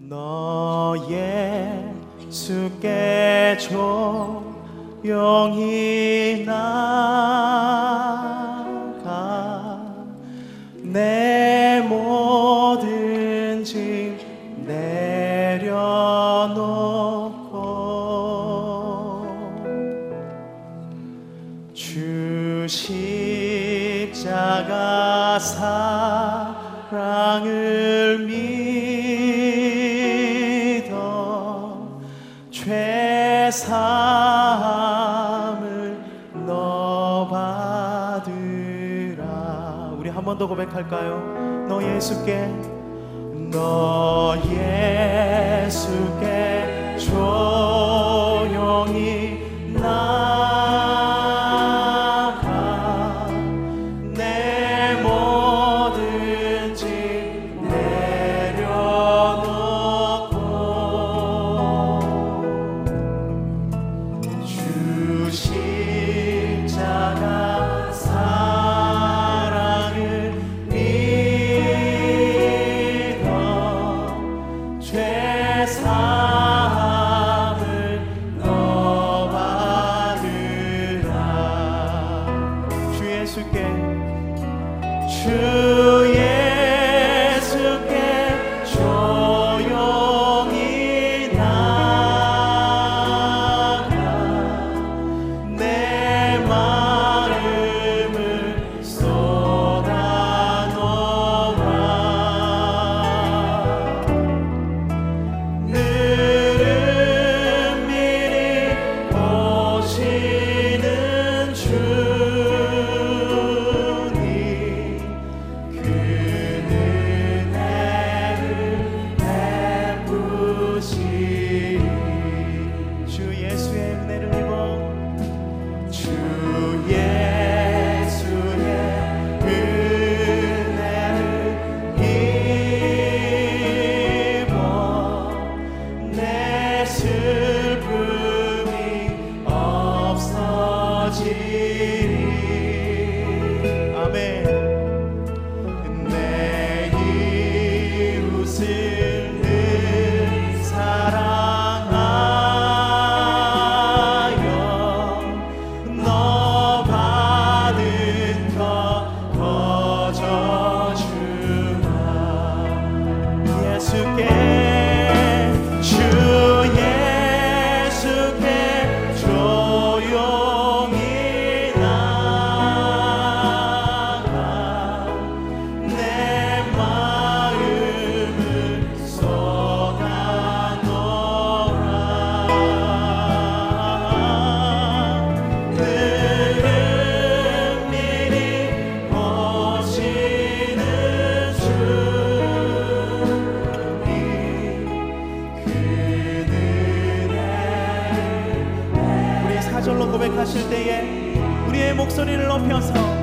너 예수께 조용히 나 삶을 너 받으라 우리 한 번 더 고백할까요? 너 예수께 너 예수께 줘 목소리를 높여서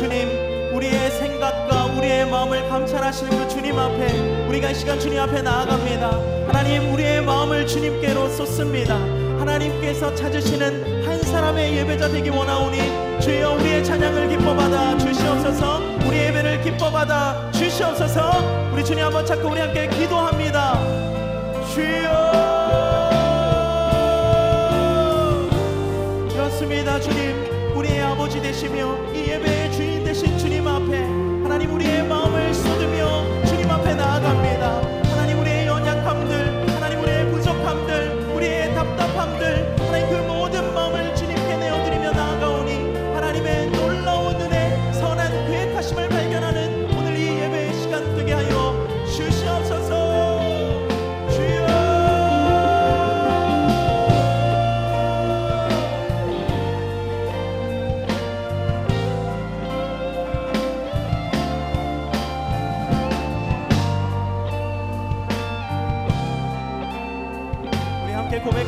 주님 우리의 생각과 우리의 마음을 감찰하시는 그 주님 앞에 우리가 이 시간 주님 앞에 나아갑니다. 하나님 우리의 마음을 주님께로 쏟습니다. 하나님께서 찾으시는 한 사람의 예배자 되기 원하오니 주여 우리의 찬양을 기뻐받아 주시옵소서. 우리의 예배를 기뻐받아 주시옵소서. 우리 주님 한번 찾고 우리 함께 기도합니다. 주여! 그렇습니다 주님. 우리의 아버지 되시며 이 예배의 주인 되신 주님 앞에 하나님 우리의 마음을 쏟으며 주님 앞에 나아갑니다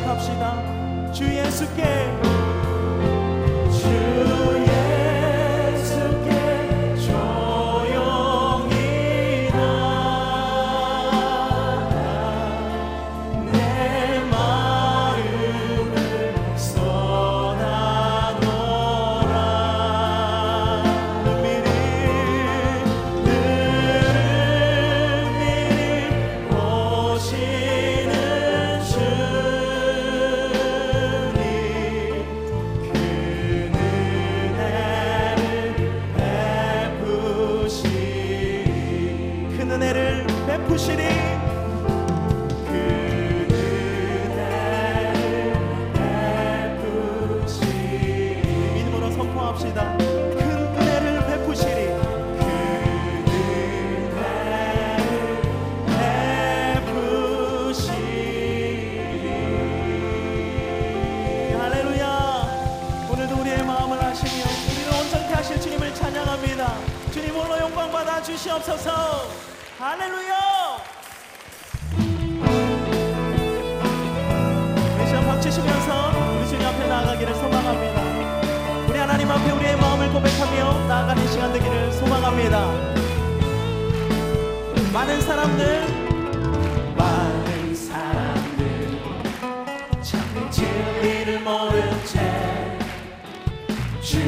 고백합시다. 주 예수께 주시옵소서. 할렐루야. 이 시간 박치시면서 우리 주님 앞에 나아가기를 소망합니다. 우리 하나님 앞에 우리의 마음을 고백하며 나아가는 시간 되기를 소망합니다. 많은 사람들 많은 사람들 참 진리를 모른 채 주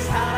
예수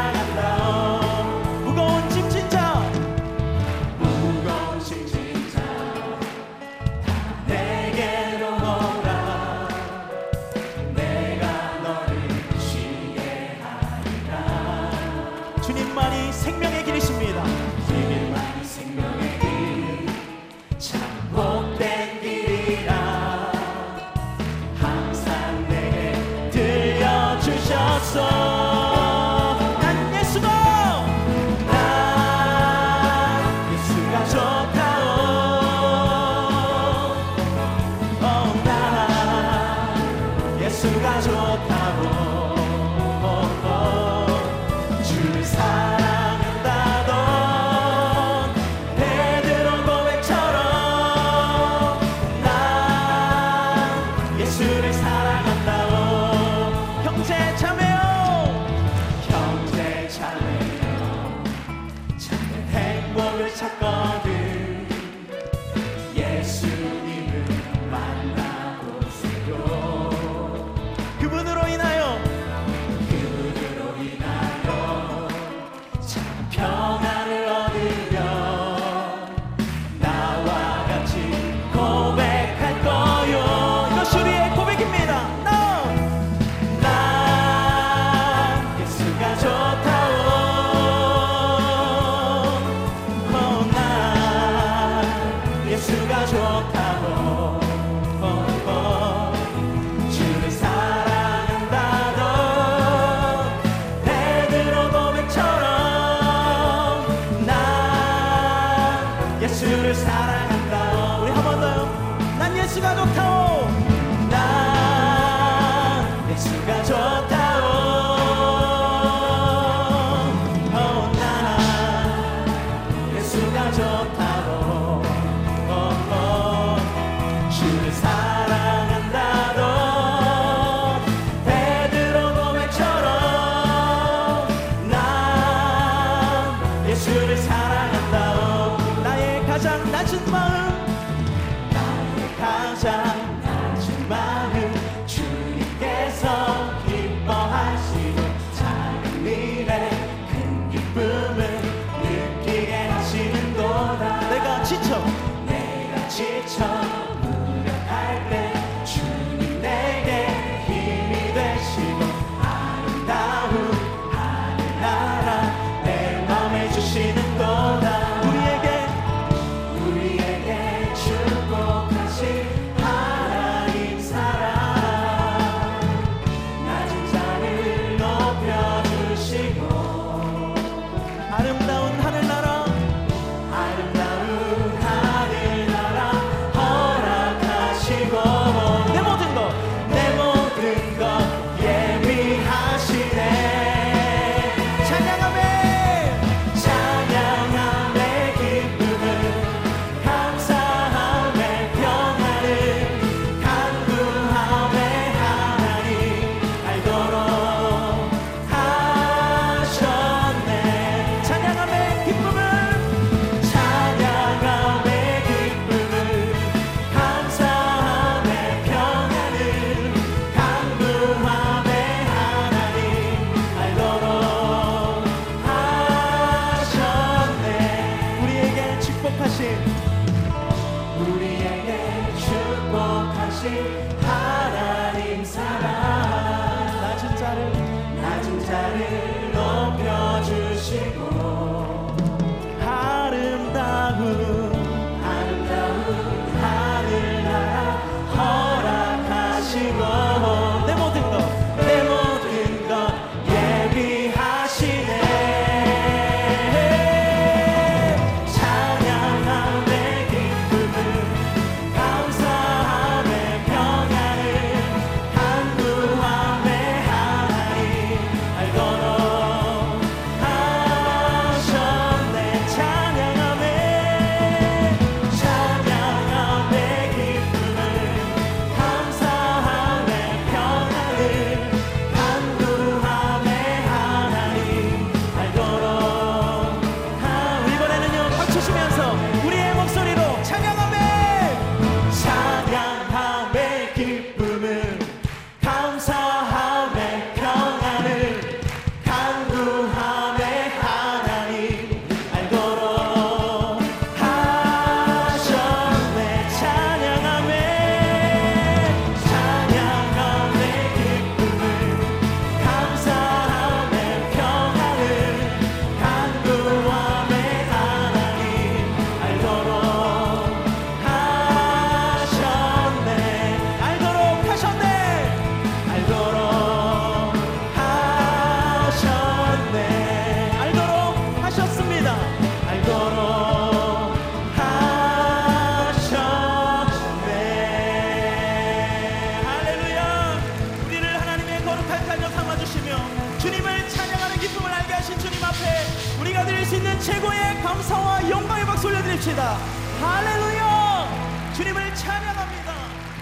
받을 수 있는 최고의 감사와 영광의 박수 올려드립시다. 할렐루야! 주님을 찬양합니다.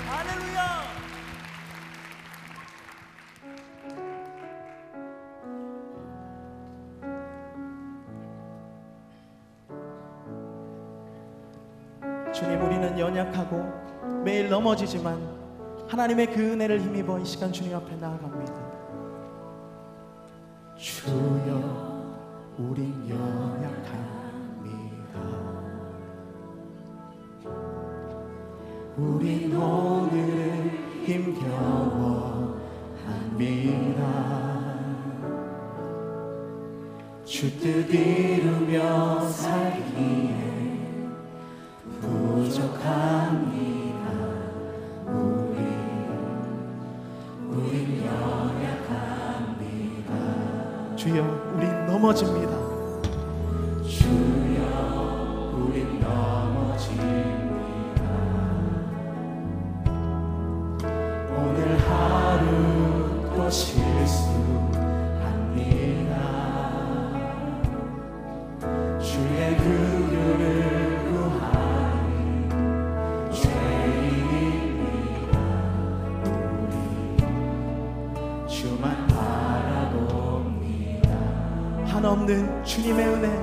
할렐루야! 주님, 우리는 연약하고 매일 넘어지지만 하나님의 그 은혜를 힘입어 이 시간 주님 앞에 나아갑니다. 주여. 우린 연약합니다. 우린 오늘 힘겨워합니다. 주뜻 이루며 살기 넘어집니다. 주님의 은혜